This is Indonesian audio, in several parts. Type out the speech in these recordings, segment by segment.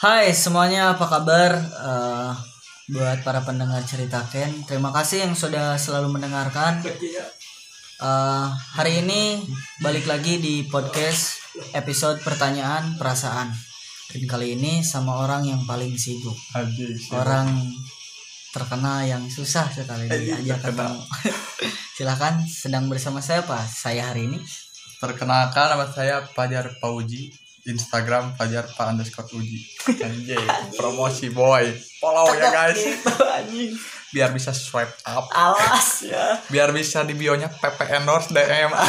Hai semuanya apa kabar? Eh, buat para pendengar cerita Ken, terima kasih yang sudah selalu mendengarkan. Eh, hari ini balik lagi di podcast episode pertanyaan perasaan. Dan kali ini sama orang yang paling sibuk, orang terkena yang susah sekali diajak ketemu. Silahkan sedang bersama saya apa? Saya hari ini. Perkenalkan nama saya Fajar Pauji Instagram Fajar Pak underscore Uji. Anjay promosi boy. Follow ya guys. biar bisa swipe up. Awas ya. biar bisa di bionya PP endorse DM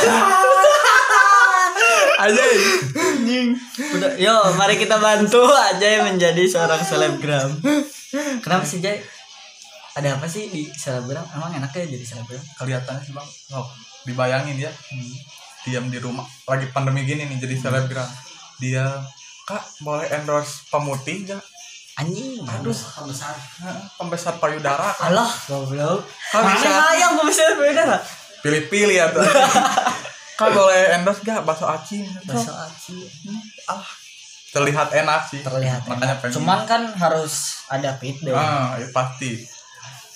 Anjay. Udah, yo, mari kita bantu Ajay menjadi seorang selebgram. Kenapa sih Jay? Ada apa sih di selebgram? Emang enaknya jadi selebgram? kelihatannya sih bang. Oh, dibayangin ya. Diam di rumah. Lagi pandemi gini nih jadi selebgram dia kak boleh endorse pemutih gak Anjing, Aduh. besar. pembesar payudara kan Alah, goblok. Kan bisa. bisa beda lah. pilih-pilih ya tuh kan boleh endorse gak bakso aci Bakso aci. ah terlihat enak sih Terlihat makanya enak. Cuman kan harus ada fit deh. ah ya pasti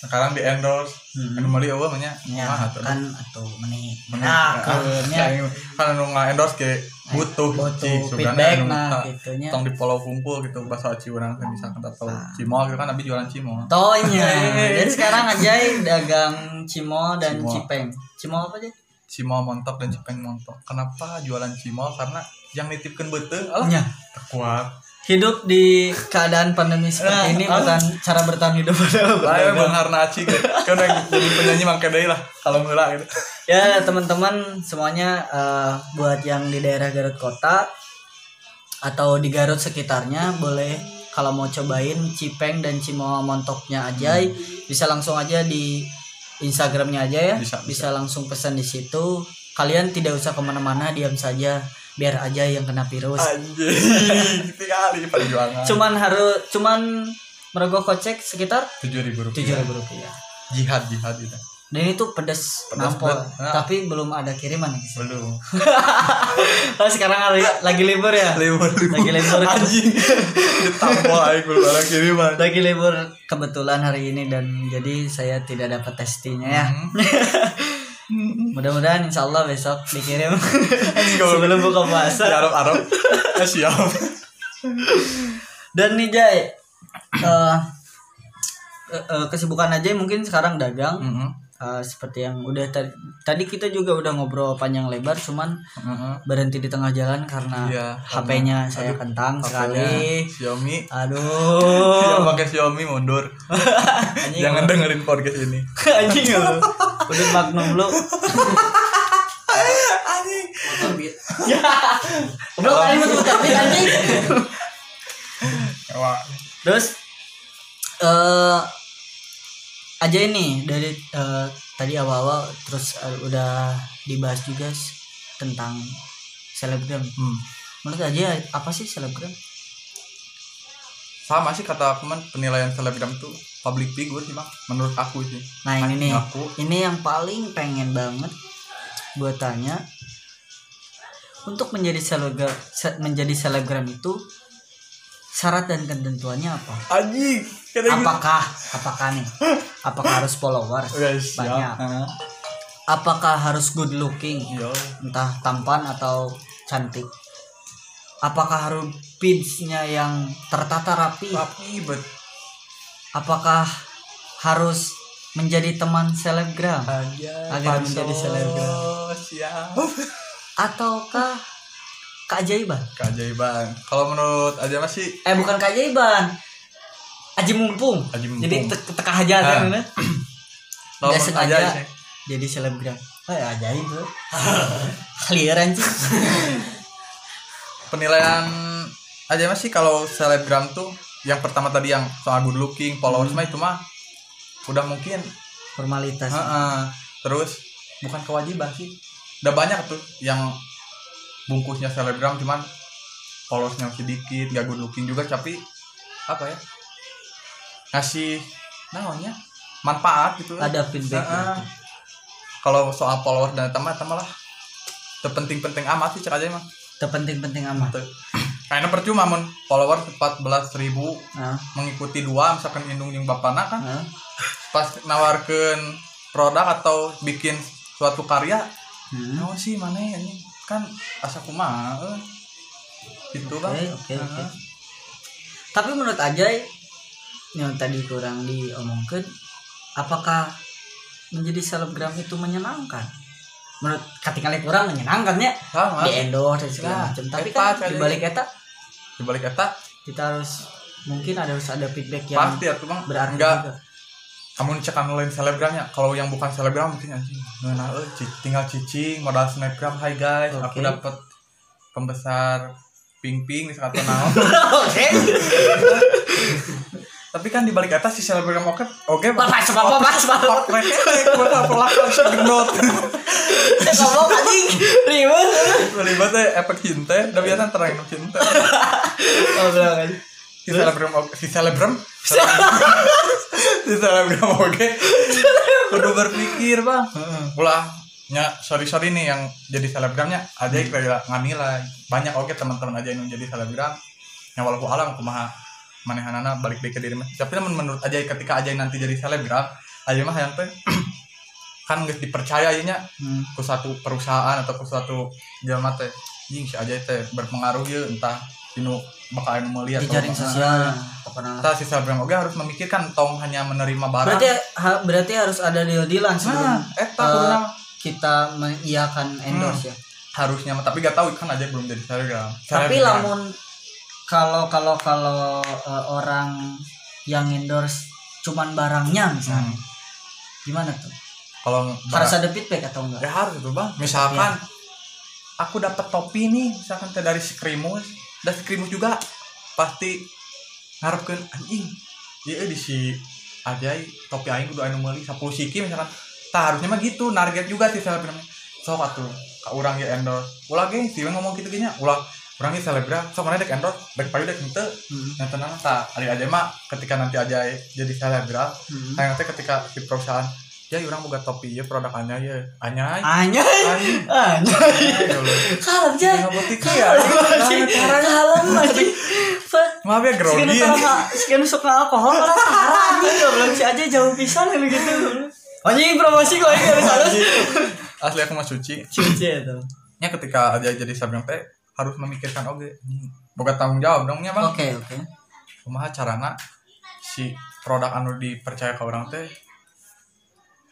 sekarang di endorse Hmm. anu meuli eueuh mah nya Ya, tuh? kan atau menit. Menit. Nah, Ah, kerennya kan anu endorse ke butuh butuh sebenarnya feedback nah gitunya. tong di follow kumpul gitu bakso aci urang teh misalkan atau Ah. cimol gitu kan abi jualan cimol Tonya. Dan sekarang Ajay dagang cimol dan cipeng. Cimol apa aja? cimol montok dan cipeng montok kenapa jualan cimol karena yang nitipkan beteng alah Nya. kuat hidup di keadaan pandemi seperti ini Ah, bukan cara bertahan hidup. Lah berdagang. Bang. Harna Aci kan jadi penyanyi mangke deui lah kalau heula gitu. ya teman-teman semuanya eh, buat yang di daerah Garut kota atau di Garut sekitarnya boleh kalau mau cobain cipeng dan cimol montoknya Ajay bisa langsung aja di Instagramnya aja ya. Bisa, bisa. langsung pesan di situ. Kalian tidak usah ke mana-mana diam saja biar aja yang kena virus Anjing, kali perjuangan. cuman harus cuman merogoh kocek sekitar tujuh ribu tujuh rupiah. ribu rupiah Jihad jihad itu. dan itu pedas, Pedas nampol. Nah. tapi belum ada kiriman nih Belum. oh, sekarang lagi, lagi libur ya Libur libur. Lagi libur. Anjing. Ditampol aing belum ada kiriman. lagi libur kebetulan hari ini dan jadi saya tidak dapat testinya ya Hmm. mudah-mudahan insya Allah besok dikirim sebelum buka puasa Arab Arab. Eh, siap. dan nih Jay eh, eh, eh, kesibukan aja mungkin sekarang dagang Heeh. Eh, seperti yang udah tadi tadi kita juga udah ngobrol panjang lebar cuman Heeh. berhenti di tengah jalan karena Iya, HP-nya saya aduh, kentang HP-nya sekali Xiaomi. aduh Yang pakai Xiaomi mundur. anjing Jangan dengerin podcast ini. anjing lu udah magnum lu Anjing. ya udah kali betul tapi anjing Wah. terus eh aja ini dari eh, tadi awal-awal terus eh, udah dibahas juga tentang selebgram. Hmm. menurut aja apa sih selebgram? Sama sih kata aku man. Penilaian selebgram tuh public figure sih bang menurut aku sih. Nah ini nih. aku. Ini yang paling pengen banget buat tanya. Untuk menjadi selebgram se- menjadi selebgram itu syarat dan ketentuannya apa? Kata gue. apakah apakah nih? Apakah harus followers? Guys, banyak. Ya. apakah harus good looking? Yo. entah tampan atau cantik. Apakah harus feedsnya yang tertata rapi? Tapi bet. Apakah harus menjadi teman selebgram? Aja Agar menjadi selebgram. siap. Ataukah keajaiban. Keajaiban. Kalau menurut aja masih eh bukan keajaiban. Aji mumpung. Aji mumpung. jadi te teka aja Ah. kan Nggak menurut sengaja. aja. jadi selebgram. Eh ajaib bro. Clear anjing. Penilaian aja masih kalau selebgram tuh yang pertama tadi yang soal good looking followers Hmm. mah itu mah udah mungkin. Formalitas. Heeh. terus bukan kewajiban sih. Udah banyak tuh yang bungkusnya selebgram cuman followersnya sedikit gak good looking juga tapi apa ya ngasih namanya manfaat gitu ada feedback Heeh. kalau soal follower dan teman teman lah terpenting-penting amat sih aja mah. Terpenting-penting amat. Kayaknya percuma mun. Follower 14 ribu Nah, mengikuti dua misalkan indung yang bapana kan. Nah. pas nawarkan produk atau bikin suatu karya Hmm. naon sih mana ini kan asa kumaha eh. gitu Oke, oke, oke. Heeh. Tapi menurut Ajay yang tadi kurang diomongkan, apakah menjadi selebgram itu menyenangkan? Menurut ketika kurang menyenangkan ya, sama di endorse dan segala Nah, macam. Tapi eta kan kali. di balik eta dibalik eta kita harus mungkin ada harus ada feedback yang pasti ya tuh bang berarti enggak juga. Kamu cekan lain selebgramnya kalau yang bukan selebgram mungkin anjing nah eh, tinggal cicing modal snapgram hai guys aku Oke. dapat pembesar ping ping misalkan atau naon Oke. tapi kan dibalik atas si selebgram oke oke Bapak sebab bapak sebab. Pak rek bakal pelakon si gendut ngomong anjing ribet. Teh efek cinta udah biasa terang cinta Oh, bilang aja. Si selebgram si selebgram si selebgram oke. Kudu berpikir bang. Ulah nya sorry sorry nih yang jadi selebgramnya aja kira ngamila banyak oke teman-teman aja yang jadi selebgram yang walaupun alam kumaha manehanana balik deh ke diri. Mah tapi menurut aja ketika aja nanti jadi selebgram aja mah yang teh kan nggak dipercaya aja nya. Hmm. ke suatu perusahaan atau ke suatu jelma teh jing si aja teh berpengaruh ya entah sinu bakal anu melihat Di jaring sosial. Entah si selebgram oke harus memikirkan tong hanya menerima barang Berarti ha- berarti harus ada deal-dealan sebelum nah eta eh, kuduna kita mengiyakan endorse ya. harusnya tapi gak tahu kan aja belum jadi selebgram Tapi lamun kalau kalau kalau eh, orang yang endorse cuman barangnya misalnya. Hmm. Gimana tuh? kalau Harus ada feedback atau enggak? ya harus itu bang misalkan aku dapat topi nih misalkan dari Skrimus dan Skrimus juga pasti ngarepkeun anjing ya di si ajai topi aing kudu anu meuli 10 siki misalkan. Tah harusnya mah gitu target juga sih selebgram. Sok atuh ka urang ya endorse. Ulah ge sih ngomong gitu gini ulah urang ge selebgram sok mana dek endorse? Dek payu dek Hmm. yang tenang. Tah ari aja mah ketika nanti aja jadi selebgram Hmm. Nanti ketika si perusahaan ya orang buka topi ya produk anya ya anya anjing Anjay. Kalem aja. Ya Kalem aja. maaf ya grogi sekian suka alkohol orang parah anjing belum si aja jauh pisan gitu. Anjing promosi kok ini harus harus. asli aku mah suci Cuci itu. ya ketika aja jadi sabjang teh harus memikirkan oke boga tanggung jawab dong ya bang Oke oke. kumaha carana si produk anu dipercaya ke orang teh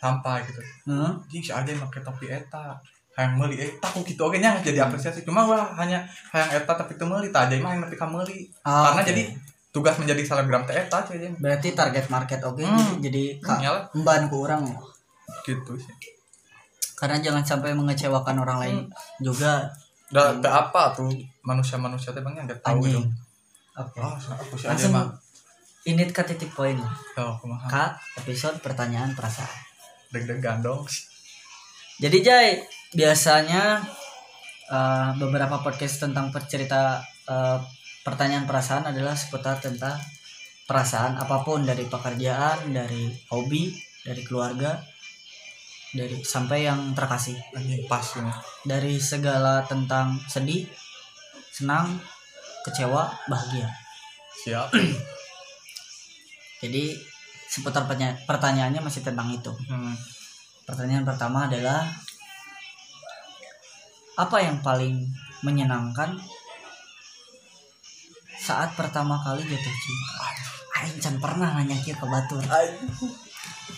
sampai gitu. Hmm. jadi si aja pakai topi eta hayang meuli. Eh taku gitu oke nya jadi apresiasi. Cuma lah hanya hayang eta tapi teu meuli tah aja mah yang nepi ka meuli. Ah, karena jadi tugas menjadi selebgram teh eta aja berarti target market oke Hmm. jadi kak Nyala. emban ku orang gitu sih karena jangan sampai mengecewakan orang lain juga. Da, teu apa tuh manusia-manusia teh bang nggak tahu anjing. itu. oke. Oh, aku sih aja mah. ini ke titik poin. Oh, kumaha. kak episode pertanyaan perasaan Deg-degan dong. Jadi Jay, biasanya uh, beberapa podcast tentang percerita uh, pertanyaan perasaan adalah seputar tentang perasaan apa pun dari pekerjaan, dari hobi, dari keluarga, dari sampai yang terkasih, Anjing pas ini. dari segala tentang sedih, senang, kecewa, bahagia. Siap. Jadi seputar pertanyaannya masih tentang itu. Hmm. Pertanyaan pertama adalah apa yang paling menyenangkan saat pertama kali jatuh cinta? Aing can pernah nanya kieu ke batur.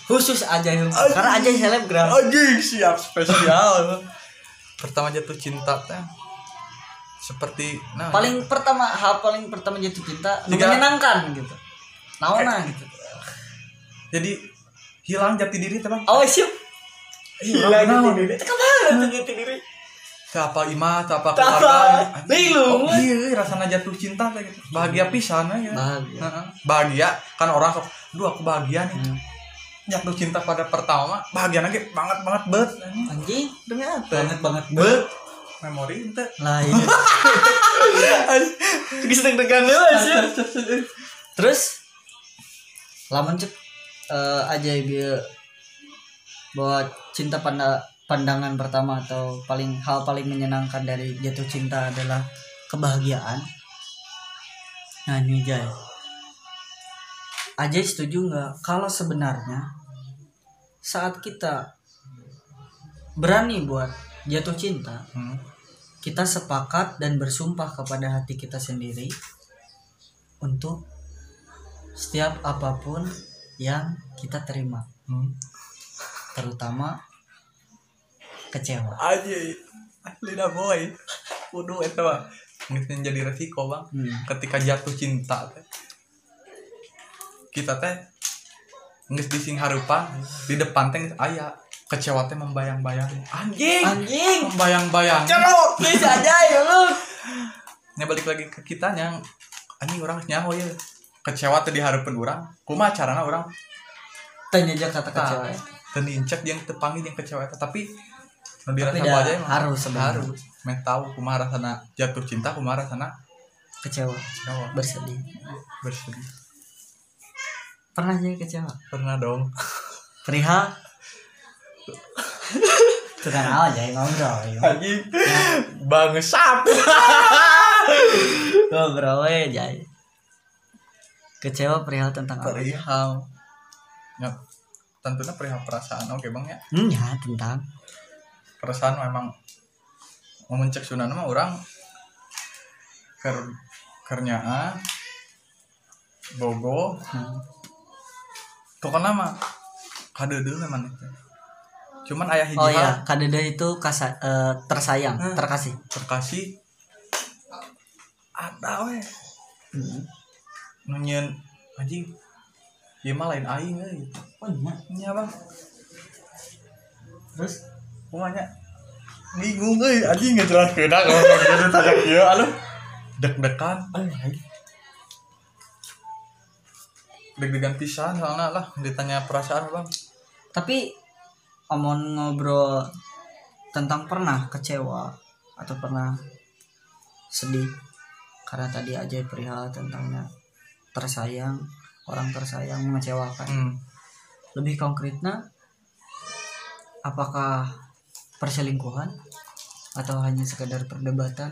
Khusus aja yang karena aja selebgram. Anjing siap spesial. Pertama jatuh cinta teh seperti nah Paling pertama hal paling pertama jatuh cinta Jika- menyenangkan gitu. Naona gitu. Jadi hilang jati diri teh bang. Oh siap. Hilang jati diri. Itu ke mana jati diri? Siapa imah, siapa keluarga. Bingung. Oh, iya, rasanya jatuh cinta teh gitu. Bahagia pisan ya. Bahagia. Bahagia kan orang sok, "Duh, aku bahagia nih." Hmm. Jatuh cinta pada pertama, bahagia lagi banget banget bet. Anjing, demi apa? Banget banget bet. Memori ente. Lah iya. Deg-degan dewe sih. Terus lamun cek eh, ajaib bahwa cinta pada pandangan pertama atau paling hal paling menyenangkan dari jatuh cinta adalah kebahagiaan. Nah ini Jai Ajay setuju nggak kalau sebenarnya saat kita berani buat jatuh cinta hmm. kita sepakat dan bersumpah kepada hati kita sendiri untuk setiap apa pun yang kita terima. Hmm. terutama kecewa. Aja asli dah boy. Kudu itu bang mungkin jadi resiko bang. Hmm. ketika jatuh cinta teh. Kita teh nggak dising harupan di depan teh ayah kecewa teh membayang-bayang. Anjing! Anjing! Membayang-bayang. Cerot bisa aja ya lu. Nya balik lagi ke kita yang anjing orang nyaho ya kecewa teh diharapin orang kumaha carana orang? Tanya aja kata kecewa ya. dan diincek yang tepanggil yang kecewa eta tapi Tapi dah aja emang. harus sebenarnya. harus. Meh tahu kumaha rasana jatuh cinta kumaha rasana kecewa. Kecewa. Bersedih. Bersedih. Pernah jadi kecewa? Pernah dong. Perihal? Itu kan awal jadi ngobrol ya. anjing. Bangsat. Ngobrol ya. jadi kecewa perihal tentang apa perihal ya tentunya perihal perasaan. Oke bang ya. Hmm, ya tentang. Perasaan memang mau mencek sunan mah orang ker kernyaan bogo hmm. pokoknya mah kade dulu memang itu. Cuman ayah hiji oh iya kadeda itu kasa, eh, tersayang Hmm. terkasih. Terkasih. Ada weh. Hmm. Nunyin anjing. Ya mah lain aing euy. Oh iya. Nya bang terus? Kumanya bingung euy. Anjing nggak jelas kena kalau gitu tanya kieu anu deg-degan. Iya deg-degan pisan soalnya lah. Ditanya perasaan bang tapi omong ngobrol tentang pernah kecewa atau pernah sedih? Karena tadi aja perihal tentangnya tersayang orang tersayang mengecewakan. Hmm. lebih konkretnya apakah perselingkuhan atau hanya sekedar perdebatan?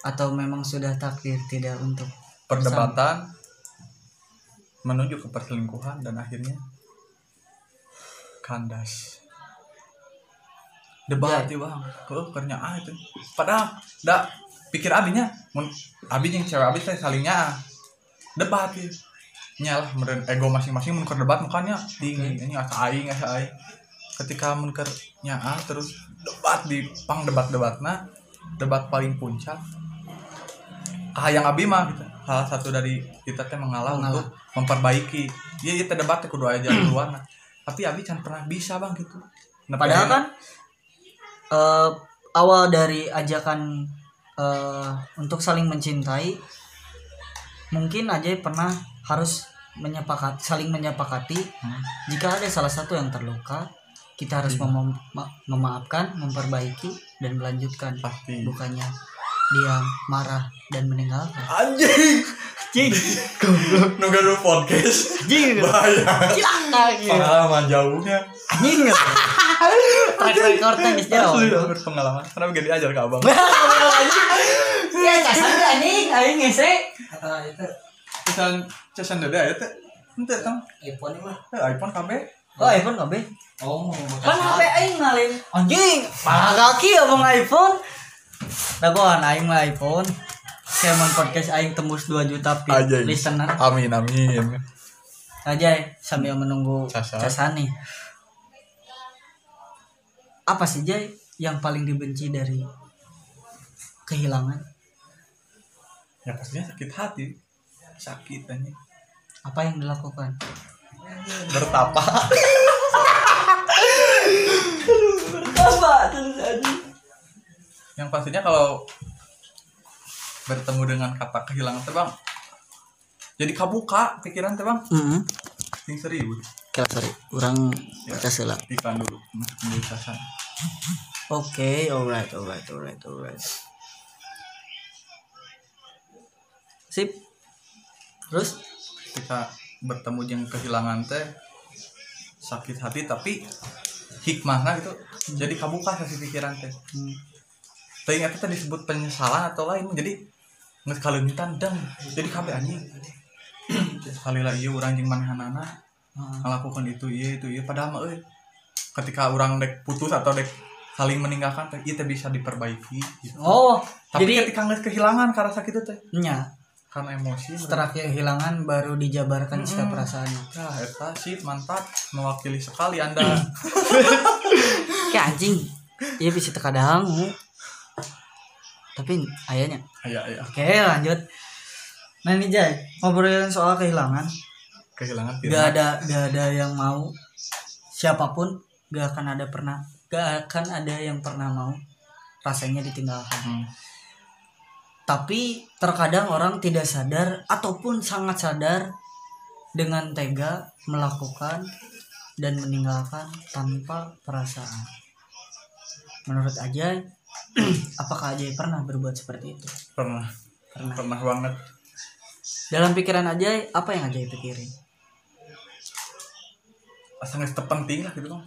Atau memang sudah takdir tidak untuk perdebatan menuju ke perselingkuhan dan akhirnya kandas. Debat ya bang oh kerja ah itu? Padahal dak pikir abinya mun abi yang cewek abi teh salingnya debat ya. Nyalah meren ego masing-masing mun keur debat mukanya tinggi ini asa aing asa aing. Ketika mun keur nyaa terus debat di pang debat-debatna debat paling puncak ah yang abi mah gitu. salah satu dari kita teh mengalah Mengalah. untuk memperbaiki. Iya iya teh debat teh kudu aya jalan keluar tapi abi can pernah bisa bang gitu. Nah, padahal kan eh, awal dari ajakan eh, untuk saling mencintai mungkin aja pernah harus menyepakat saling menyepakati. Hmm. jika ada salah satu yang terluka kita harus Iya. mem- ma- memaafkan memperbaiki dan melanjutkan. Pasti. Bukannya dia marah dan meninggalkan. Anjing! Jing. Nunggu dulu podcast. Jing. Bahaya. Gitu pengalaman jauhnya. Anjing track recordnya geus jauh. asli dong berpengalaman. Karena gak diajar ke abang? Ya kasar anjing aing ngese pesan pesan dede ya teh ente tang iPhone mah. Eh, iPhone KB oh iPhone kabeh Oh, kan HP aing ngalin. Anjing malah kaki abang iPhone. Dagoan aing mah iPhone. Saya mau podcast aing tembus 2 juta listener. Amin amin. Aja sambil menunggu Casan. casan nih apa sih Jay yang paling dibenci dari kehilangan? Ya pastinya sakit hati. Sakit aja apa yang dilakukan? Bertapa. Apa terus aja yang pastinya kalau bertemu dengan kata kehilangan teh bang jadi kabuka pikiran teh bang mm yang serius Kira sorry. Orang Ya. baca sela iklan dulu masuk penjelasan oke alright alright alright alright. Sip. Terus? Ketika bertemu dengan kehilangan teh sakit hati tapi hikmahnya gitu jadi kabuka sih pikiran teh. Hmm, tapi itu tadi disebut penyesalan atau lain jadi nggak kalemitan dang. Jadi kabeh anjing. Sekali lah iya orang jeung manehanana Heeh. Melakukan itu iya itu iya. Padahal mah euy ketika orang dek putus atau dek saling meninggalkan teh itu bisa diperbaiki gitu. oh tapi jadi ketika nggak kehilangan karena sakit itu teh nya. karena emosi setelah kehilangan baru dijabarkan sikap Mm-mm. perasaannya ya eta sih mantap. Mewakili sekali anda. Kayak anjing. Iya bisa terkadang. Tapi ayahnya. Ya ya oke lanjut. Nah ini Jay. Ngobrolin soal kehilangan kehilangan gak ada gak ada yang mau. Siapa pun gak akan ada pernah gak akan ada yang pernah mau rasanya ditinggalkan. Hmm. tapi terkadang orang tidak sadar ataupun sangat sadar dengan tega melakukan dan meninggalkan tanpa perasaan. Menurut Ajay apakah Ajay pernah berbuat seperti itu? Pernah. Pernah. Pernah banget. Dalam pikiran Ajay apa yang Ajay pikirin asa nggak terpenting lah gitu bang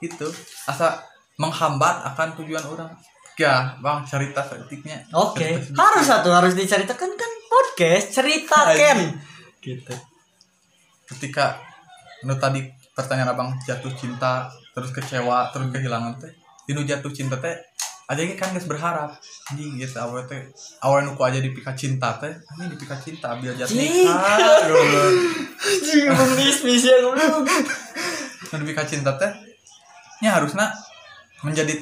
itu asa menghambat akan tujuan orang. Ya bang cerita setiknya. Oke, harus satu harus diceritakan kan podcast ceritakan. gitu. Ketika nu tadi pertanyaan abang jatuh cinta terus kecewa terus kehilangan teh. Dinu jatuh cinta teh aja kan guys berharap anjing gitu awalnya teh awalnya nuku aja dipika cinta teh anjing dipika cinta biar jatuh Cing. nikah. Anjing emang bis ya goblok. nu dipika cinta teh nya harusnya menjadi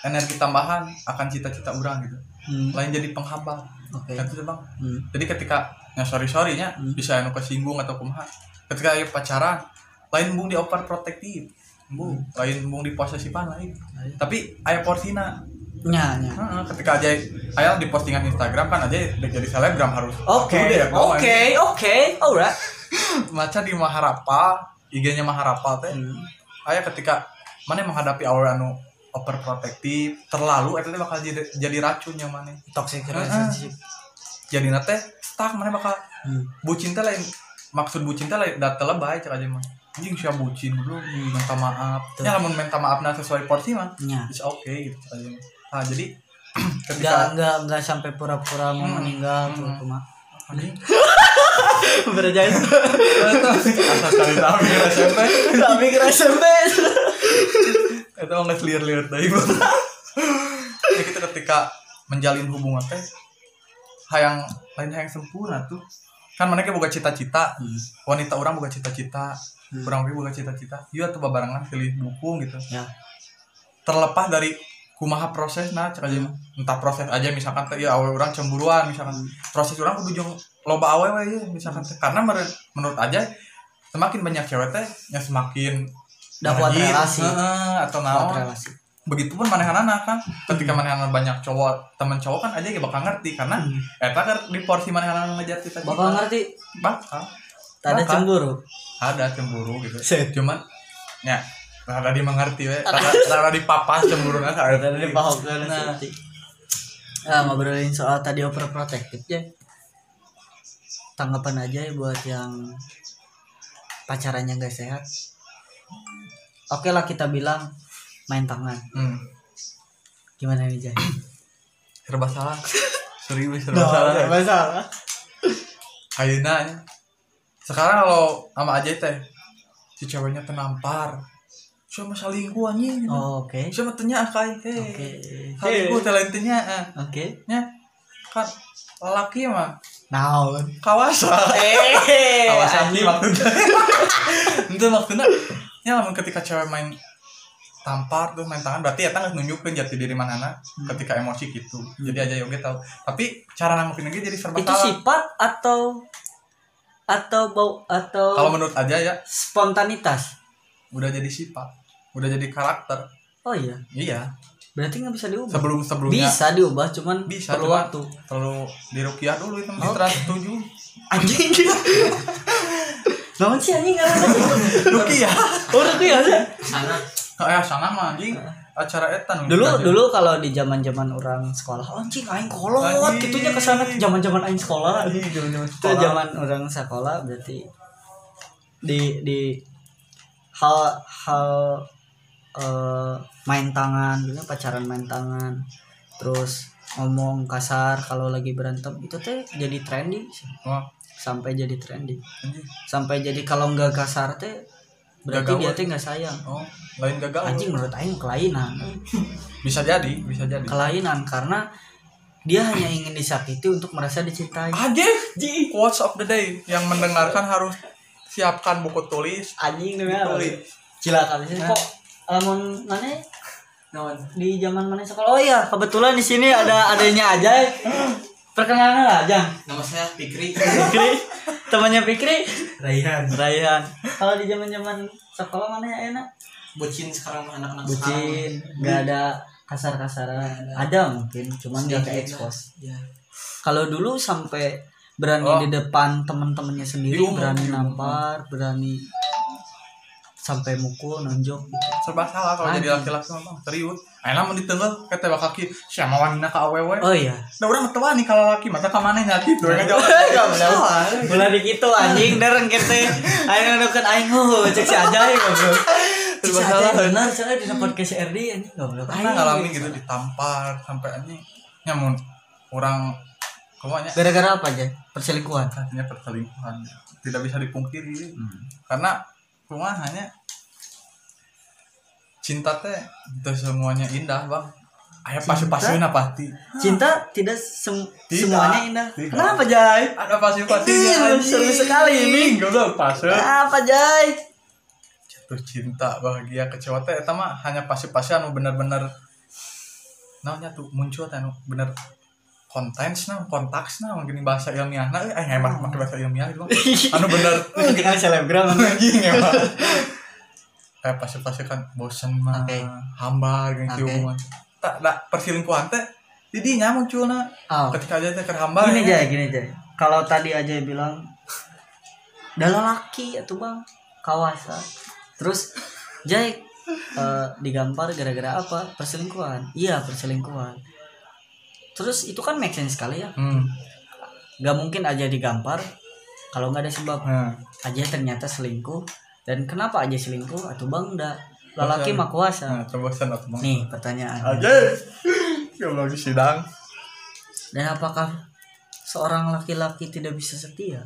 energi tambahan akan cita-cita orang gitu Hmm, lain jadi penghambat Oke. Kan itu bang Hmm. jadi ketika ya sorry sorry nya Hmm. bisa anu kesinggung atau kumaha ketika aya pacaran lain bung di overprotective bung lain bung di posesifan lain Lain. tapi aya porsina Nya. Heeh, ketika aja aya di postingan Instagram kan aja udah jadi selebgram harus Oke. Oke, oke. Alright. maca di Maharapa IG-nya Maharapa teh Hmm. aya ketika mana menghadapi awal anu overprotective terlalu itu bakal jadi, jadi racunnya mana Toxic relationship. jadi nate stuck mana bakal Hmm. bucin teh lain maksud bucin teh lain data lebay cek aja mah anjing siapa bucin dulu minta maaf ya lamun minta maaf nah sesuai porsi mah Nya. it's okay gitu aja mah nah jadi ketika enggak enggak sampai pura-pura mau Hmm. meninggal tuh Hmm. cuma. anjing Berjaya. asal cari tahu ya SMP Tapi kira SMP. itu nggak liar liar dari bang ya gitu ketika menjalin hubungan teh hayang lain hayang sempurna tuh kan mereka boga cita-cita Hmm. wanita orang boga cita-cita Hmm. orang boga cita-cita iya tuh babarangan pilih dukung gitu Ya. terlepas dari kumaha proses nah cek aja Hmm. entah proses aja misalkan teh ya awal orang cemburuan misalkan Hmm. proses orang kudu jeung loba awewe ya misalkan teh karena menurut aja semakin banyak cewek teh yang semakin Dapat relasi. heeh, atau naon relasi. begitupun manehanana kan ketika manehanana banyak cowok temen cowok kan aja gak bakal ngerti karena Hmm. eta kan di porsi manehanana ngejar cita Bakal ngerti. bakal ada cemburu. ada cemburu gitu Set. cuman ya rada dimengerti we rada, rada dipapas cemburu nah rada Nah, nah, ngobrolin soal tadi overprotective ya. Tanggapan aja ya buat yang pacarannya gak sehat. Oke lah kita bilang main tangan. hmm. Gimana nih Jay? serba salah serius serba salah masalah. ayeuna nya. sekarang kalau sama aja teh si ceweknya tenampar siapa selingkuh anjing Oh, Oke. siapa tanya kai heh Oke. selingkuh teh lain tanya eh. Oke. nya kan lelaki mah Naon? kawasa Eh, Kawasaki anjing. maksudnya itu maksudnya ya lamun ketika cewek main tampar tuh main tangan berarti ya tangan nunjukin jati diri mana ketika emosi gitu jadi aja yoga tahu tapi cara nanggepin lagi jadi serba Itu salah sifat atau atau bau atau kalau menurut aja ya spontanitas? udah jadi sifat udah jadi karakter Oh iya. iya Berarti nggak bisa diubah. sebelum sebelumnya Bisa diubah, cuman Bisa, perlu cuman- waktu. perlu dirukiah dulu itu Oke. mesti setuju Anjing. Namun sih anjing ngaran rukiah Oh, ya sih. eh sana mah anjing acara etan Dulu dulu kalau di zaman-zaman orang sekolah, anjing aing kolot Anjing. gitunya ke sana zaman-zaman aing sekolah. anjing zaman Itu zaman orang sekolah berarti di di hal hal eh, main tangan gitu pacaran main tangan. Terus ngomong kasar kalau lagi berantem itu teh jadi trendy oh. Sampai jadi trendy sampai jadi kalau nggak kasar teh berarti Gak dia teh nggak sayang. Oh lain gagal anjing menurut aing kelainan. Bisa jadi bisa jadi. Kelainan karena dia hanya ingin disakiti untuk merasa dicintai. Anjing quotes of the day yang mendengarkan harus siapkan buku tulis. Anjing nih Ditulis. silakan. Sih kok lamun mana? Di zaman mana sekolah? Oh iya kebetulan di sini ada adanya aja perkenalan lah aja Nama saya Fikri. Fikri. Temannya Fikri. Raihan. Raihan. Kalau di zaman zaman sekolah mana ya enak? Bocin sekarang anak-anak bucin. nggak ada kasar-kasaran. Ada. Mungkin cuman nggak ke expose Ya. kalau dulu sampai berani Oh. di depan teman-temannya sendiri Diumum, berani nampar berani sampai mukul nonjok gitu. Serba salah kalau jadi laki-laki mah. Serius. Ayo mau ditenggel kata tebak kaki siapa wanita ke awewe. Oh iya. Nah orang mah nih kalau laki mata ke mana nya gitu yang jawab enggak salah Mulai di kitu anjing dereng kete. Aing ngadeukeun aing heuh cek si Ajay goblok. Cek si Serba salah. benar soalnya di podcast RD anjing goblok. pernah ngalamin gitu ditampar sampai anjing. Nyamun orang ke mana Gara-gara apa aja? Perselingkuhan. artinya perselingkuhan. Tidak bisa dipungkiri. Karena rumah hanya cinta teh itu semuanya indah bang ayah pasti pasti pasti Cinta tidak sem- Tidak. semuanya indah. Tidak. Kenapa Jay? ada pasti pasti Ini seru sekali ini. goblok pas Kenapa Jay? jatuh cinta bahagia kecewa teh eta mah hanya pasti-pasti anu bener-bener naonnya tuh muncul teh anu bener kontens nah kontaks nah mungkin bahasa ilmiah nah eh hebat pakai bahasa ilmiah gitu anu bener Jangan selebgram. anjing Pak. kayak pasti-pasti kan bosen mah Oke. hambar gitu hubungan tak tak perselingkuhan teh di dinya munculna Oh. ketika aja teh keur hambar Gini ya. Jay, gini Jay. Kalau tadi aja bilang dalam laki itu bang kawasa. Terus Jay eh, digampar gara-gara apa? Perselingkuhan. Iya perselingkuhan. Terus itu kan make sense sekali ya. hmm. Gak mungkin aja digampar kalau nggak ada sebab. nah Aja ternyata selingkuh. Dan kenapa aja selingkuh? Atau bang enggak? Lelaki mah kuasa. nah terbosan atau bang Nih pertanyaan. aja yang lagi sidang Dan apakah seorang laki-laki tidak bisa setia?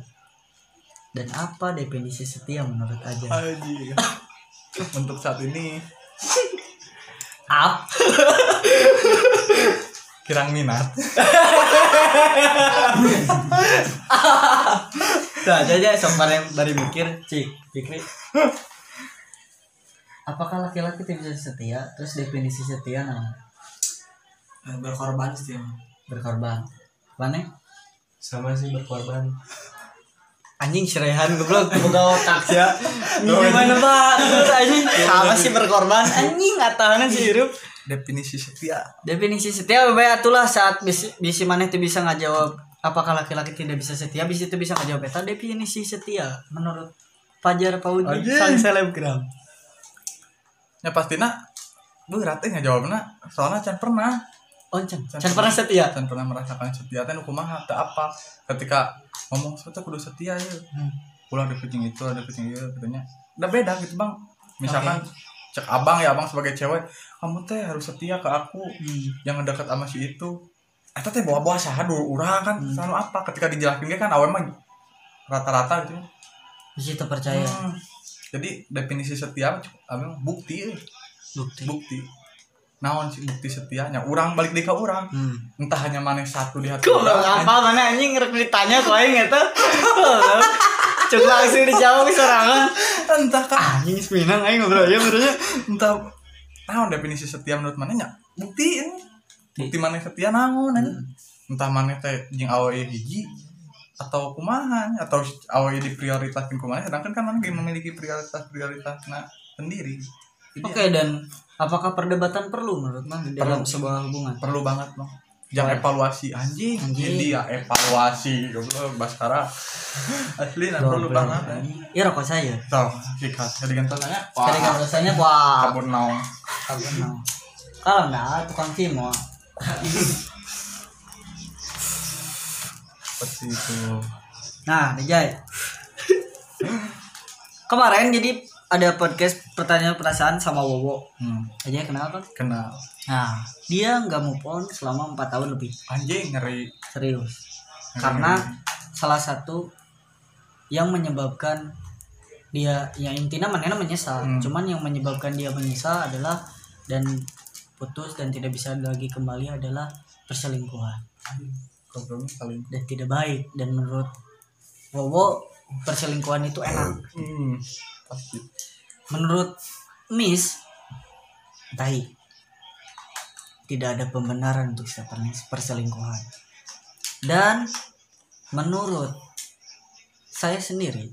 Dan apa definisi setia menurut Aja? Aji. Untuk saat ini Up. kirang minat. Nah, aja sempat yang bari mikir, cik, pikir. Apakah laki-laki tidak bisa setia? Terus definisi setia nah Eh, Berkorban sih. berkorban. Mana? Sama sih berkorban. Anjing serehan goblok boga otak ya. Gimana Pak? Terus anjing sama sih berkorban. Anjing ngatahan si hirup. Definisi setia. Definisi setia bebek atulah saat bisi, bisi mana itu bisa ngajawab apakah laki-laki tidak bisa setia? Bisi itu bisa ngajawab eta definisi setia menurut Fajar Pauji Anjing. sang selebgram. Ya pastinya berat eh ngejawabnya soalnya can pernah. Oncen can pernah setia? Can pernah merasakan setia. Teh nu kumaha teu apa. Ketika ngomong sesuatu kudu setia ya. Hmm. pulang ada kucing itu ada kucing itu katanya. Udah beda gitu bang. Misalkan cek abang ya abang sebagai cewek kamu teh harus setia ke aku. Hmm. yang dekat sama si itu Eta teh bawa-bawa saha dulu urang kan Hmm. selalu apa? Ketika dijelasin ge kan awe mah rata-rata gitu. Di situ percaya Hmm. jadi definisi setia apa bukti. Bukti. Bukti. Naon sih bukti setianya? Urang balik deui ka urang. Hmm. entah hanya maneh satu di hati Goblok urang, apa mana anjing rek ditanya aing eta? Goblok. Cuk langsung dijawab sorangan. Entah kan. Anjing seminang aing ngobrol ya benernya entah. Naon definisi setia menurut maneh nya? Bukti eh. Bukti maneh setia naon eh. entah maneh teh jeung awe hiji atau kumaha atau awe diprioritaskan kumaha sedangkan kan ge memiliki prioritas prioritas nah sendiri Oke dan apakah perdebatan perlu menurut di dalam Perlu. sebuah hubungan? perlu banget loh jangan evaluasi anjing Anjing. dia evaluasi goblok baskara asli nah perlu banget anjing. Iya rokok saya. Tuh, sikat. Jadi kan tanya, Jadi kan rasanya wah. kabur naon. Kabur nah. Kalau enggak tukang timo. Seperti itu. Nah, Dijay. Kemarin jadi ada podcast pertanyaan perasaan sama Wowo hmm. aja kenal kan kenal nah dia nggak move on selama empat tahun lebih anjing ngeri serius karena salah satu yang menyebabkan dia ya intinya mana menyesal Hmm. cuman yang menyebabkan dia menyesal adalah dan putus dan tidak bisa lagi kembali adalah perselingkuhan. Dan tidak baik. Dan menurut Wowo perselingkuhan itu enak. Hmm. pasti. Menurut Miss baik. Tidak ada pembenaran untuk setiap perselingkuhan. Dan menurut saya sendiri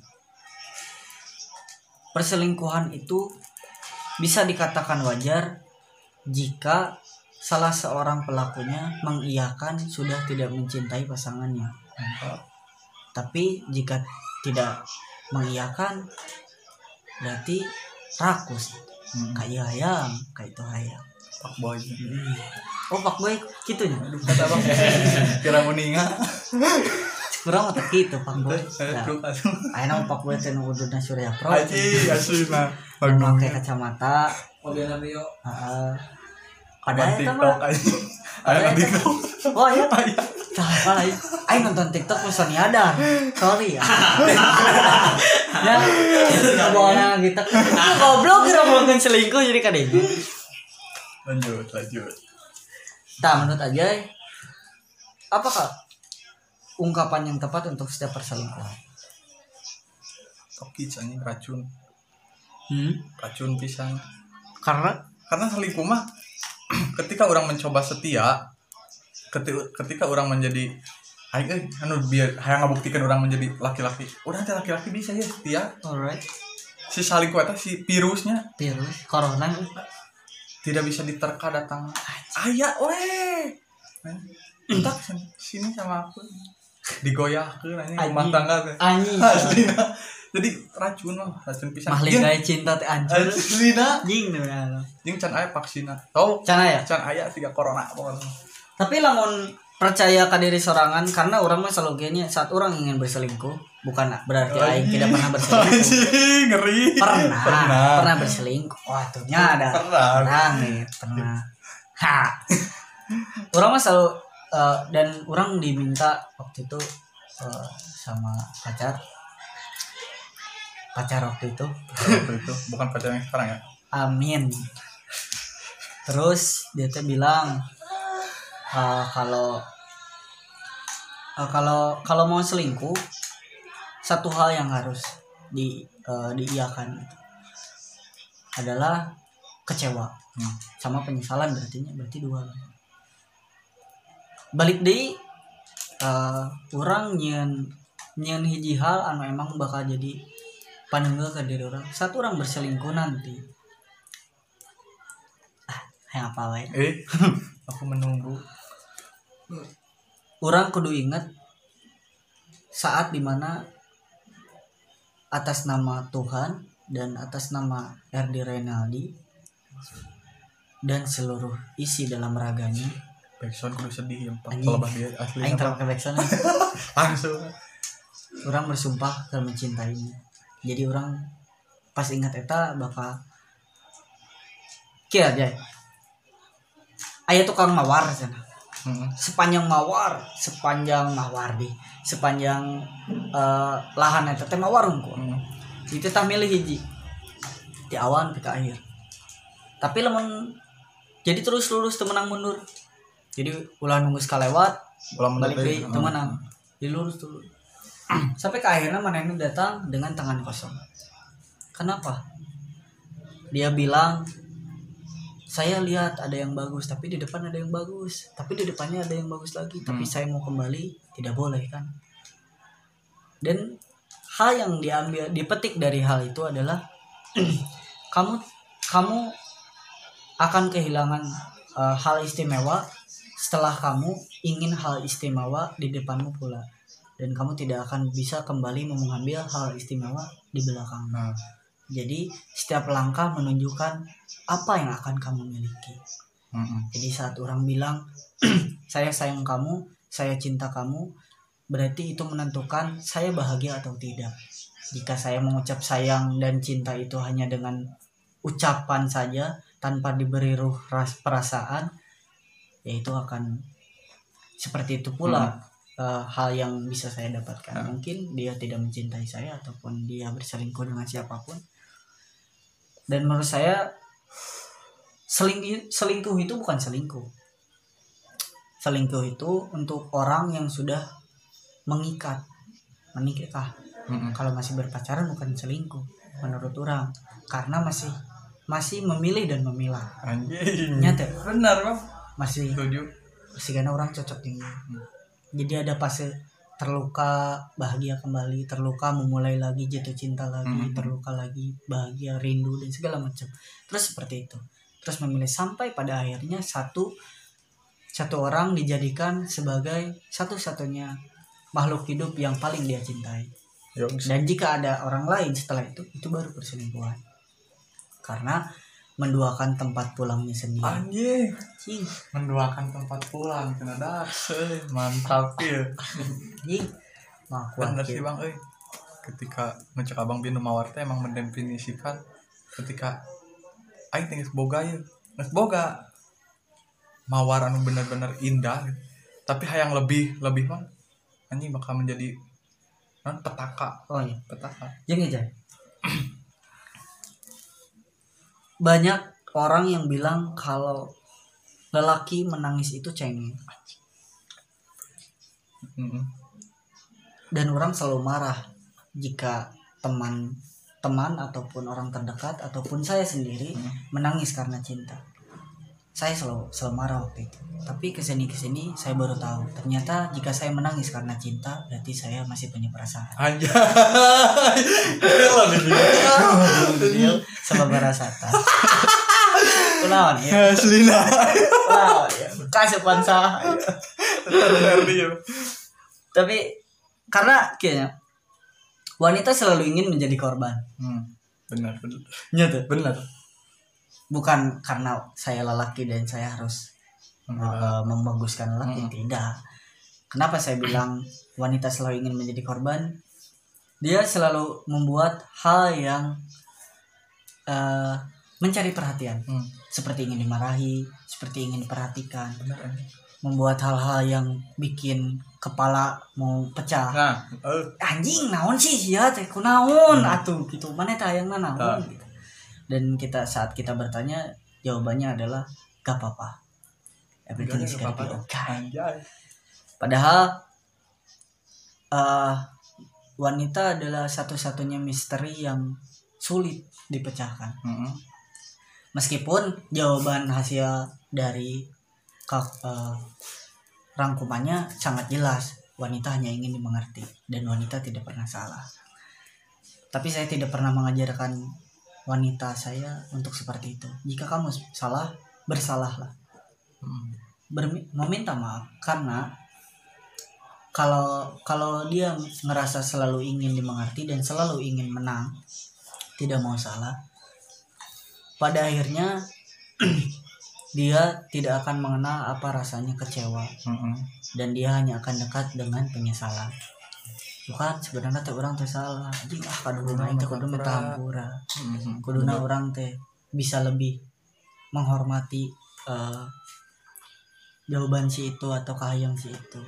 perselingkuhan itu bisa dikatakan wajar jika salah seorang pelakunya mengiyakan sudah tidak mencintai pasangannya. Tapi jika tidak mengiyakan berarti rakus. Hmm. kayak hayang kayak itu hayang pak boy oh pak boy gitu nya aduh kata bang kira kurang atau gitu pak boy. Ayo nama pak boy teh nu uduna surya pro. Aji asli nah memakai kacamata. Mobil Rio heeh. Ada Ada eta TikTok mah Ada TikTok. oh iya. Tah, apa lagi? Ayo nonton TikTok pas Sony ada. Sorry ya. ya, nggak boleh gitu. Goblok kira ngomongin selingkuh jadi kadang. lanjut lanjut. Nah, menurut aja. Apakah ungkapan yang tepat untuk setiap perselingkuhan? toki anjing racun. Hmm? racun pisang Karena? Karena selingkuh mah ketika orang mencoba setia ketika, ketika orang menjadi Aing eh anu biar hayang ngabuktikan orang menjadi laki-laki. Udah teh laki-laki bisa ya setia. Alright, si selingkuh eta si virusnya. Virus corona. Tidak bisa diterka datang. Ayah weh. Entak sini sama aku digoyahkeun anjing rumah tangga teh anjing. aslina jadi racun mah racun pisang Mahli Jeung- gaya cinta teh anjir. aslina Jing tuh ya. jeung can aya vaksina tau Cana ya. can aya tiga corona pokoknya Tapi lamun percaya ke diri sorangan karena orang mah selalu kayaknya saat orang ingin berselingkuh bukan berarti aing tidak pernah berselingkuh. anjing ngeri Pernah, pernah pernah, berselingkuh. Wah, tuhnya ada. Pernah. Pernah nih, pernah. Ha. orang mah selalu eh, dan orang diminta waktu itu eh, sama pacar. Pacar waktu itu. Waktu itu. Bukan pacar yang sekarang ya? Amin. Terus dia tuh bilang eh, kalau eh, kalau kalau mau selingkuh satu hal yang harus di eh, diiakan adalah kecewa Hmm. sama penyesalan berarti berarti dua balik deh. Eh, orang nyen nyen hiji hal anu emang bakal jadi panenggel ke diri orang. Satu orang berselingkuh nanti. Ah yang apa wae eh. Aku menunggu. Orang kudu inget saat di mana atas nama Tuhan dan atas nama RD Renaldi dan seluruh isi dalam raganya backsound kudu sedih ya pak. Kalau dia asli Aing terang ke backsound langsung. Orang bersumpah akan mencintainya jadi orang pas ingat eta bakal kira aja ayah tukang mawar sana. Heeh. sepanjang mawar sepanjang mawar di sepanjang eh, lahan eta teh mawar unggul Heeh. itu tak milih hiji. Di awan ke akhir tapi lemon jadi terus lurus temenang mundur jadi ulah nunggu sekalewat ulang balik mendetik. deh temenang di lurus dulu. Sampai ke akhirnya mana ini datang dengan tangan kosong. Kenapa? Dia bilang saya lihat ada yang bagus tapi di depan ada yang bagus. Tapi di depannya ada yang bagus lagi tapi Hmm. saya mau kembali tidak boleh kan. Dan hal yang diambil dipetik dari hal itu adalah kamu kamu akan kehilangan uh, hal istimewa setelah kamu ingin hal istimewa di depanmu pula dan kamu tidak akan bisa kembali mengambil hal istimewa di belakang. nah Jadi setiap langkah menunjukkan apa yang akan kamu miliki. heeh. Jadi saat orang bilang saya sayang kamu, saya cinta kamu, berarti itu menentukan saya bahagia atau tidak. jika saya mengucap sayang dan cinta itu hanya dengan ucapan saja tanpa diberi ruh ras perasaan ya itu akan seperti itu pula eh, hal yang bisa saya dapatkan. Hmm. mungkin dia tidak mencintai saya ataupun dia berselingkuh dengan siapa pun. Dan menurut saya selingkuh selingkuh itu bukan selingkuh. Selingkuh itu untuk orang yang sudah mengikat menikah. Mm-mm. kalau masih berpacaran bukan selingkuh menurut orang karena masih masih memilih dan memilah. Anjing. Nyata. Benar bang masih setuju. masih karena orang cocok tinggi jadi ada fase terluka bahagia kembali terluka memulai lagi jatuh cinta lagi Mhm. terluka lagi bahagia rindu dan segala macam. Terus seperti itu. Terus memilih sampai pada akhirnya satu satu orang dijadikan sebagai satu-satunya makhluk hidup yang paling dia cintai. Dan jika ada orang lain setelah itu itu baru perselingkuhan. Karena menduakan tempat pulangnya sendiri. Anjing. Cing, mendoakan tempat pulang kena dakse mantap ya cing. Mah kuat bener sih bang eh. Ketika ngecek abang binu mawar teh emang mendefinisikan ketika aing teh geus boga ya geus boga. Mawar anu bener-bener indah gitu. tapi hayang lebih lebih bang anjing bakal menjadi non petaka. Oh iya. Petaka. Jangan aja. Banyak orang yang bilang kalau lelaki menangis itu cengeng dan orang selalu marah jika teman teman ataupun orang terdekat ataupun saya sendiri Hmm. menangis karena cinta. Saya selalu selalu marah waktu itu. Tapi ke sini ke sini saya baru tahu ternyata jika saya menangis karena cinta berarti saya masih punya perasaan. anjay sama barasata. Kunaon ya? asli nah Wow, ya. kasih pansa. Tapi karena kayaknya wanita selalu ingin menjadi korban. hmm, benar benar Nyata. benar Bukan karena saya lelaki dan saya harus uh, membaguskan lelaki Hmm. tidak. Kenapa saya bilang wanita selalu ingin menjadi korban? Dia selalu membuat hal yang uh, mencari perhatian, hmm, seperti ingin dimarahi, seperti ingin diperhatikan, benar membuat hal-hal yang bikin kepala mau pecah. nah eh anjing naon sih ya teh kunaon Hmm. atuh gitu mana tayangna Ah. naon gitu. Dan kita saat kita bertanya jawabannya adalah gak apa-apa. Everything is gonna be okay. Padahal eh wanita adalah satu-satunya misteri yang sulit dipecahkan. Mm-mm. meskipun jawaban hasil dari eh, rangkumannya sangat jelas wanita hanya ingin dimengerti dan wanita tidak pernah salah. Tapi saya tidak pernah mengajarkan wanita saya untuk seperti itu jika kamu salah bersalahlah Hmm. Bermi- meminta maaf karena kalau kalau dia ngerasa selalu ingin dimengerti dan selalu ingin menang tidak mau salah pada akhirnya dia tidak akan mengenal apa rasanya kecewa Mm-mm. dan dia hanya akan dekat dengan penyesalan bukan sebenarnya teh orang teh salah. Anjing ah kaduna aing teh kudu minta hampura Mhm. kuduna orang teh bisa lebih menghormati eh, jawaban si itu atau kahayang si itu.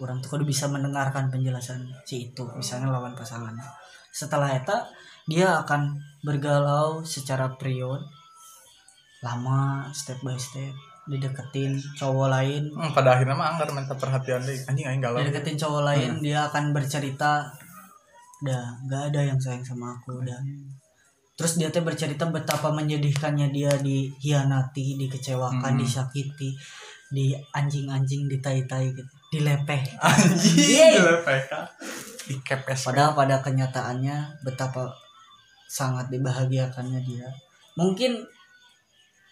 Orang tuh kudu bisa mendengarkan penjelasan si itu misalnya lawan pasangan setelah itu dia akan bergalau secara period lama step by step dideketin cowok lain. Hmm, pada akhirnya mah anggar minta perhatian deh anjing aing galau. Dideketin cowok lain dia akan bercerita udah nggak ada yang sayang sama aku udah terus dia teh bercerita betapa menyedihkannya dia dihianati dikecewakan Mm-mm. disakiti di anjing-anjing ditai-tai gitu dilepeh. Anjing PK dikepes. Padahal pada kenyataannya betapa sangat dibahagiakannya dia. Mungkin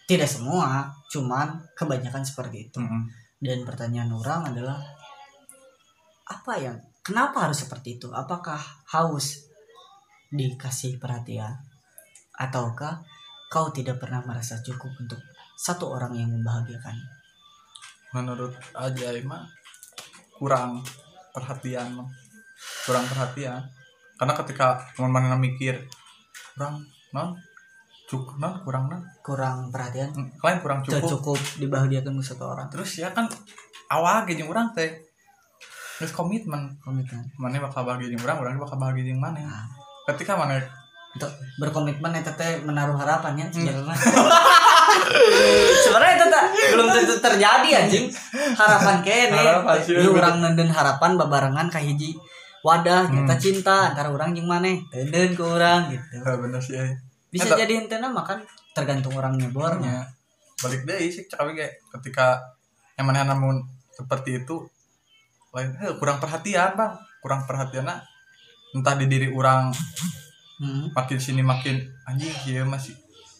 tidak semua cuman kebanyakan seperti itu Mm-mm. Dan pertanyaan orang adalah apa yang kenapa harus seperti itu? Apakah haus dikasih perhatian ataukah kau tidak pernah merasa cukup untuk satu orang yang membahagiakan? menurut aja mah kurang perhatian kurang perhatian karena ketika teman mana mikir kurang non cukup non kurang non kurang perhatian. Lain kurang cukup, cukup cukup dibahagiakan ku satu orang. Terus ya kan awal gini orang teh. Terus komitmen. Komitmen. Mana bakal bahagia jeung orang orang bakal bahagia jeung mana? Nah. ketika mana? Untuk berkomitmen itu teh menaruh harapan ya Hmm. sebenarnya. Sebenarnya itu tak belum tentu terjadi anjing. Harapan kene. Lu bener. orang nenden harapan babarengan ka hiji wadah Hmm. kita cinta antara orang jeung maneh. Nenden ke orang gitu. Eh, bener sih eh. Bisa Eta- jadi ente mah kan tergantung orang nyebornya. Ya, balik deh sih tapi kayak ketika yang mana namun seperti itu lain eh, kurang perhatian bang. Kurang perhatian nah. entah di diri orang Hmm. makin sini makin anjing dia masih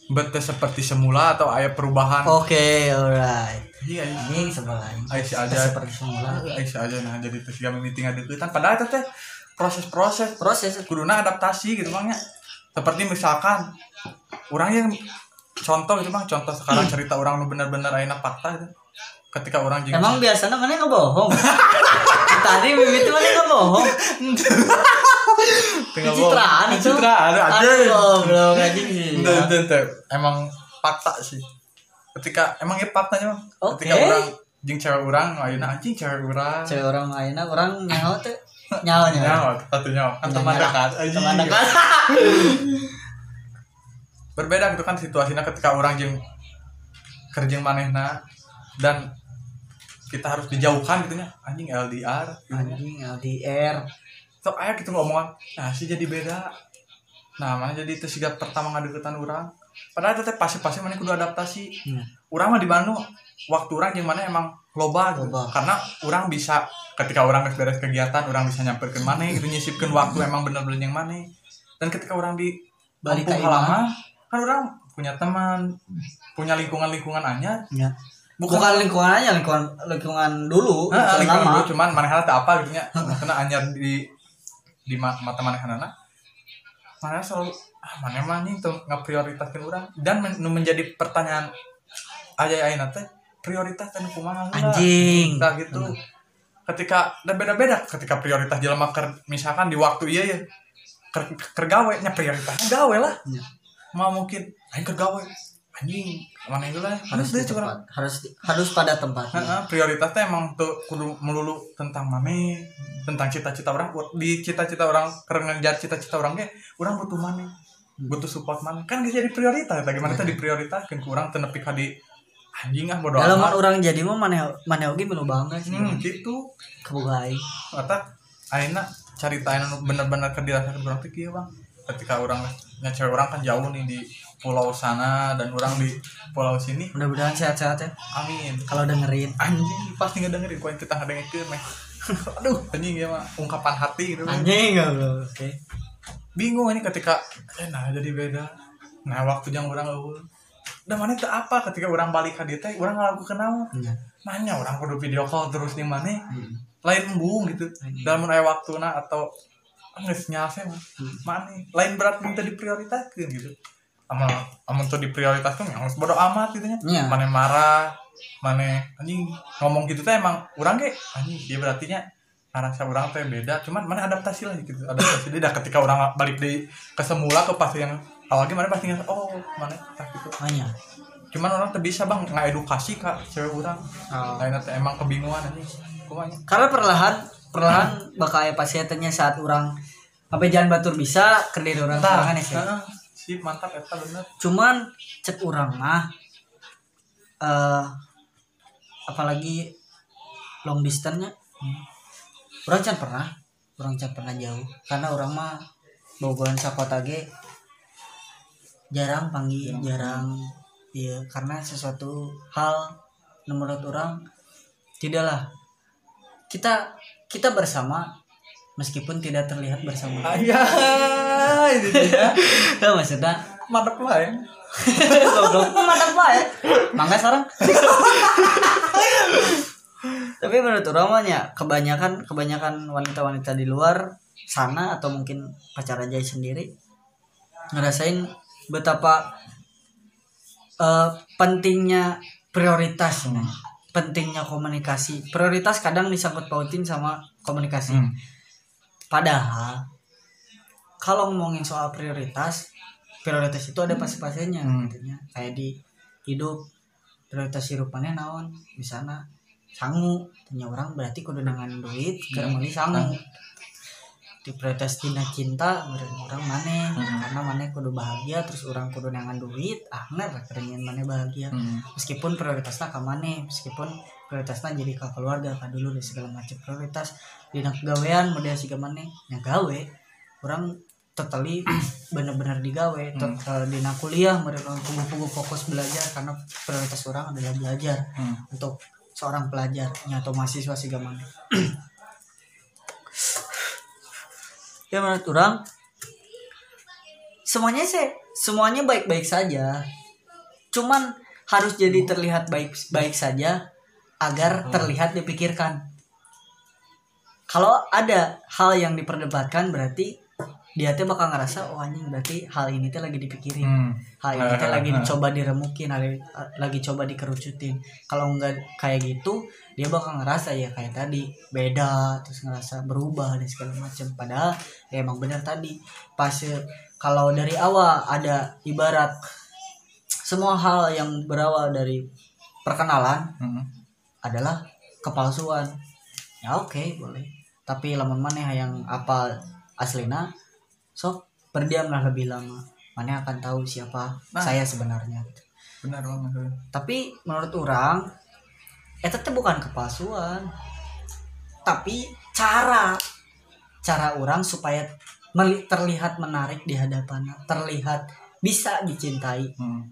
betul seperti semula atau ayah perubahan? Oke alright. Iya iya. Ini sebelah ayah si aja. Seperti semula. Ayah si aja nah jadi terus kami meeting ada kan. Padahal itu teh proses-proses. Proses. Kuduna adaptasi gitu bang ya seperti misalkan orang yang contoh gitu bang contoh sekarang cerita orang nu benar-benar ayana fakta gitu ketika orang jeung emang biasanya mana ngebohong tadi mimpi itu mana pencitraan bohong. itu. pencitraan aduh aja aduh belum ente. emang fakta sih ketika emang ya faktanya Bang. Oke. ketika orang jeung cewek orang ayeuna anjing cewek orang cewek orang ayeuna orang nyawa tuh nyawa nyawa. Nyawa satu nyawa. Kan teman dekat teman dekat. Berbeda gitu kan situasinya ketika orang yang kerja manehna dan kita harus dijauhkan gitu nya. Anjing LDR gitu anjing LDR sok aya gitu ngomongan. Nah sih jadi beda. Nah mana jadi itu sih pertama ngadeketan orang padahal teteh pasti pasti mana kudu adaptasi. Hmm. orang mah di Bandung waktu orang yang mana emang loba gitu. Loba. karena orang bisa ketika orang beres kegiatan orang bisa nyamperkeun mana gitu nyisipkeun waktu emang bener-bener yang mana. Dan ketika orang di Balik kampung ke halaman kan orang punya teman punya lingkungan-lingkungan anyar. Ya. bukan, bukan lingkungan aja lingkungan lingkungan dulu Heeh, lingkungan lingkungan lama. dulu, cuman manehna teh apa gitu nya. Karena anyar di di ma- mata manehna mana selalu ah mana tuh nggak prioritaskan orang. Dan men- menjadi pertanyaan aja ayeuna teh prioritas dan kumaha anjing. Nah gitu. Ketika dan beda-beda ketika prioritas jelema ker, misalkan di waktu iya ya ker, ker gawe nya prioritasnya gawe lah. Ya. Mau mungkin aing ker gawe. Anjing, mana itu lah. harus Harus di deh cukup. tempat harus harus pada tempatnya Heeh, prioritasnya emang tuh kudu melulu tentang mane, tentang cita-cita orang. Di cita-cita orang keur ngejar cita-cita orang ge, orang butuh mane. Butuh support mane. Kan geus jadi prioritas. Bagaimana tadi prioritaskeun ku urang teu nepi ka di anjing ah bodo dalam orang jadi mah mana mana oge melu bangga sih. Hmm, gitu. kebuka aing Kata Aina cerita Aina nu bener-bener ke dirasakan orang tuh bang. Ketika orang cewek orang kan jauh nih di pulau sana dan orang di pulau sini. Mudah-mudahan sehat-sehat ya. Amin. Kalau dengerin. Anjing pasti ngedengerin kau kita ngedengerin meh. Aduh anjing ya mah ungkapan hati gitu anjing goblok oke. Bingung ini ketika eh nah jadi beda. Nah waktu yang orang eueuh dan mana itu apa? Ketika orang balik ke dia teh orang ngalaku kenal Iya. nanya orang kudu video call terus di mana? Hmm. lain embung gitu. Anjing. dalam aya waktu atau nggak nyase mah. Hmm. mana? Lain berat minta diprioritaskan gitu. Amal amun tuh diprioritaskan yang bodo amat gitu Iya. mana marah mana anjing. Ngomong gitu teh emang orang ge anjing dia berarti nya rasa orang teh beda. Cuman mana adaptasi lah gitu. Adaptasi dia dah ketika orang balik di ke semula ke pas yang awalnya mana pasti ngerasa oh mana tak gitu. Hanya cuman orang tuh bisa bang nggak edukasi kak cewek orang lain teh emang kebingungan anjing. Kumanya karena perlahan perlahan bakal aya pasiennya saat orang apa jangan batur bisa kerja orang Tah, sorangan ya sih heeh. sip mantap eta bener. Cuman cek orang mah eh apalagi long distance-nya orang can pernah orang can pernah jauh. Karena orang mah bogohan sakota ge jarang panggil jarang iya karena sesuatu hal menurut orang tidaklah. Kita kita bersama meskipun tidak terlihat bersama. Ayah ini dia. Tahu maksudnya? Lah ya Goblok. Lah ya. Mangga sekarang. Tapi menurut orang ya, kebanyakan kebanyakan wanita-wanita di luar sana atau mungkin pacar aja sendiri ngerasain betapa eh, pentingnya prioritas nah. pentingnya komunikasi prioritas kadang disangkut pautin sama komunikasi Hmm. padahal kalau ngomongin soal prioritas prioritas itu ada pasti-pastinya Hmm. gitu nya. kayak di hidup prioritas hidupannya naon misalnya sangu tanya orang berarti kudu dengan duit Hmm. meuli sangu di prioritas tina cinta meureun orang maneh Hmm. karena maneh kudu bahagia terus orang kudu dengan duit ahner keringin maneh bahagia Hmm. meskipun prioritasnya ke maneh meskipun prioritasnya jadi ke keluarga ke dulu dan segala macam prioritas di gawean model si maneh nya gawe orang totally bener-bener digawe Hmm. total dina kuliah mereka kubu-kubu fokus belajar karena prioritas orang adalah belajar Hmm. untuk seorang pelajar nya atau mahasiswa si maneh ya menurut orang semuanya sih semuanya baik-baik saja. Cuman harus jadi terlihat baik baik saja agar terlihat dipikirkan. Kalau ada hal yang diperdebatkan berarti dia teh bakal ngerasa oh anjing berarti hal ini teh lagi dipikirin. Hmm. hal ini teh lagi dicoba diremukin lagi, lagi coba dikerucutin. Kalau enggak kayak gitu dia bakal ngerasa ya kayak tadi beda terus ngerasa berubah dan segala macam padahal ya emang benar tadi pas eh, kalau dari awal ada ibarat semua hal yang berawal dari perkenalan Hmm. adalah kepalsuan ya oke boleh tapi lamun maneh yang apa aslina sok berdiamlah lebih lama maneh akan tahu siapa Nah. saya sebenarnya gitu. benar banget tapi menurut orang itu teh bukan kepalsuan tapi cara cara orang supaya terlihat menarik di hadapan terlihat bisa dicintai Hmm.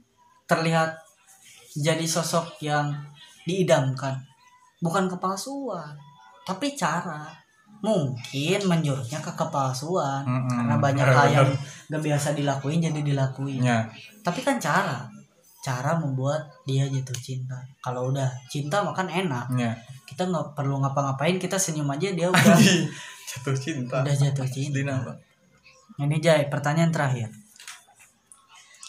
terlihat jadi sosok yang diidamkan bukan kepalsuan tapi cara mungkin menjurusnya ke kepalsuan Mm-mm. karena banyak hal yang gak biasa dilakuin jadi dilakuin Ya. tapi kan cara cara membuat dia jatuh cinta. Kalau udah cinta makan enak. Ya. kita nggak perlu ngapa-ngapain kita senyum aja dia udah jatuh cinta. udah jatuh cinta. Dina, ini Jay pertanyaan terakhir.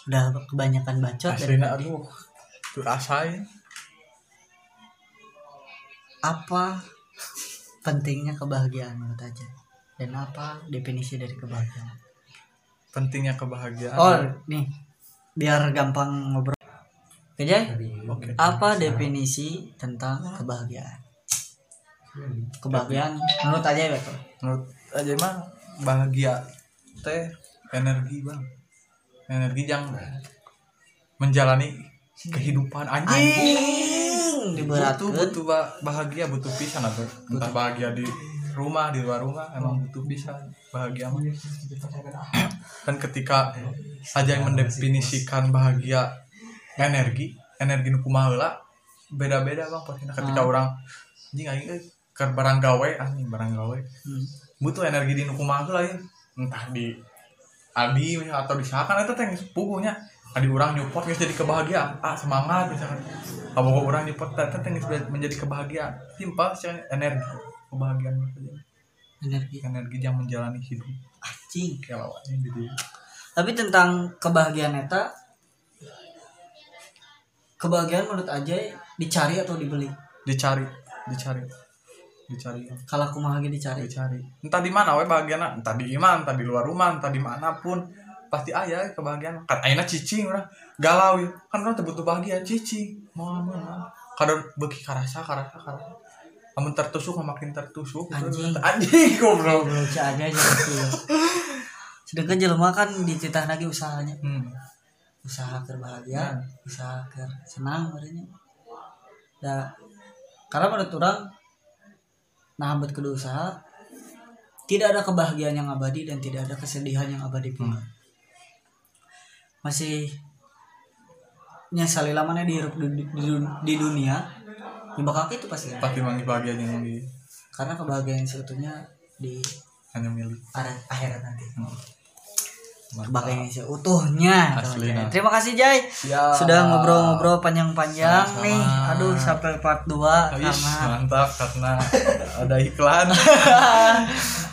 Udah kebanyakan bacot dari Aslina tadi. aduh tuh rasain. Apa pentingnya kebahagiaan menurut aja? Dan apa definisi dari kebahagiaan? Pentingnya kebahagiaan. Oh nih biar gampang ngobrol oke oke. Apa definisi tentang kebahagiaan? Kebahagiaan menurut aja ya betul menurut aja mah bahagia teh energi bang. Energi yang menjalani kehidupan. Anjing! Anjing! Butuh diberatkan. Butuh ba- bahagia butuh pisan atau entah bahagia di rumah di luar rumah emang butuh pisan. Bahagia mah. dan ketika aja yang mendefinisikan bahagia energi energi nu kumaha heula beda-beda bang pasti ketika Hmm. orang anjing aing euy keur barang gawe anjing barang gawe. Hmm. butuh energi di nu kumaha heula ya entah di Adi misalnya, atau di Sakan itu teh geus puguhnya adi orang nyupport geus jadi kebahagiaan. Ah semangat misalkan. Kamu orang nyupport teh teh menjadi kebahagiaan. Simpel sih energi. Kebahagiaan saja energi. Energi yang menjalani hidup. Anjing. Kelawatnya gitu tapi tentang kebahagiaan eta kebahagiaan menurut aja dicari atau dibeli? Dicari dicari dicari. Kalau aku lagi dicari. Dicari. Entah di mana we bahagiana. Entah di iman entah di luar rumah entah di mana pun. Pasti ayah kebahagiaan. Kan aina cicing orang galau ya kan orang butuh bahagia cicing. Mau mana kadang beki karasa karasa karasa kamu tertusuk makin tertusuk. Anjing. anjing goblok. Goblok aja aja gitu sedangkan jelema kan dititah lagi usahanya. Hmm. Usaha ke bahagia Ya. usaha ke senang berarti ya karena menurut orang nah buat kedua usaha tidak ada kebahagiaan yang abadi dan tidak ada kesedihan yang abadi pula Hmm. masih nyesali lamanya di, hirup di, di, di dunia ya bakal itu pasti pasti manggil bahagia yang di karena kebahagiaan seutuhnya di hanya milik akhirat nanti Hmm. Asli, teman-teman. nah. terima kasih Jay Ya. sudah ngobrol-ngobrol panjang-panjang nih aduh sampai part 2 Habis, karena mantap karena ada iklan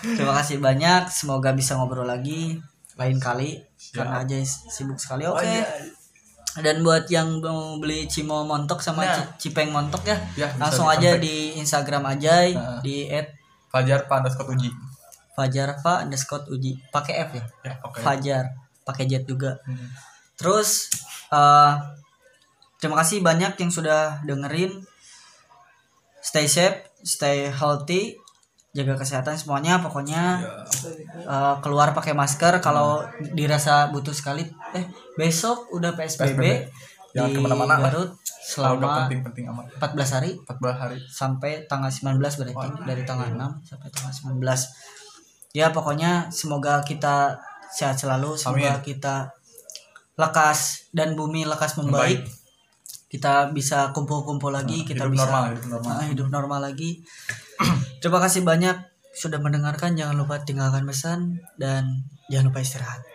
terima kasih banyak semoga bisa ngobrol lagi lain kali Siap. karena aja sibuk sekali oke Oh, iya. dan buat yang mau beli cimo montok sama Nah. Ci- cipeng montok ya, Ya, langsung aja di Instagram aja Nah. di Fajar Pandas Ketuji Fajar Fa underscore uji. Pakai F ya? Ya oke Fajar. Pakai jet juga. Hmm. terus eh terima kasih banyak yang sudah dengerin. Stay safe stay healthy jaga kesehatan semuanya. Pokoknya Ya. eh, keluar pakai masker kalau dirasa butuh sekali. Eh besok udah PSBB, PSBB. Jangan di ke mana-mana. Lah. Garut nggak selama penting-penting amat. 14 hari. 14 hari. Sampai tanggal 19 berarti. Wah. dari tanggal 6 sampai tanggal 19 ya pokoknya semoga kita sehat selalu semoga Amin. kita lekas dan bumi lekas membaik. Kita bisa kumpul-kumpul lagi kita Nah, hidup bisa normal hidup normal. Ah, hidup normal lagi. Terima kasih banyak sudah mendengarkan. Jangan lupa tinggalkan pesan dan jangan lupa istirahat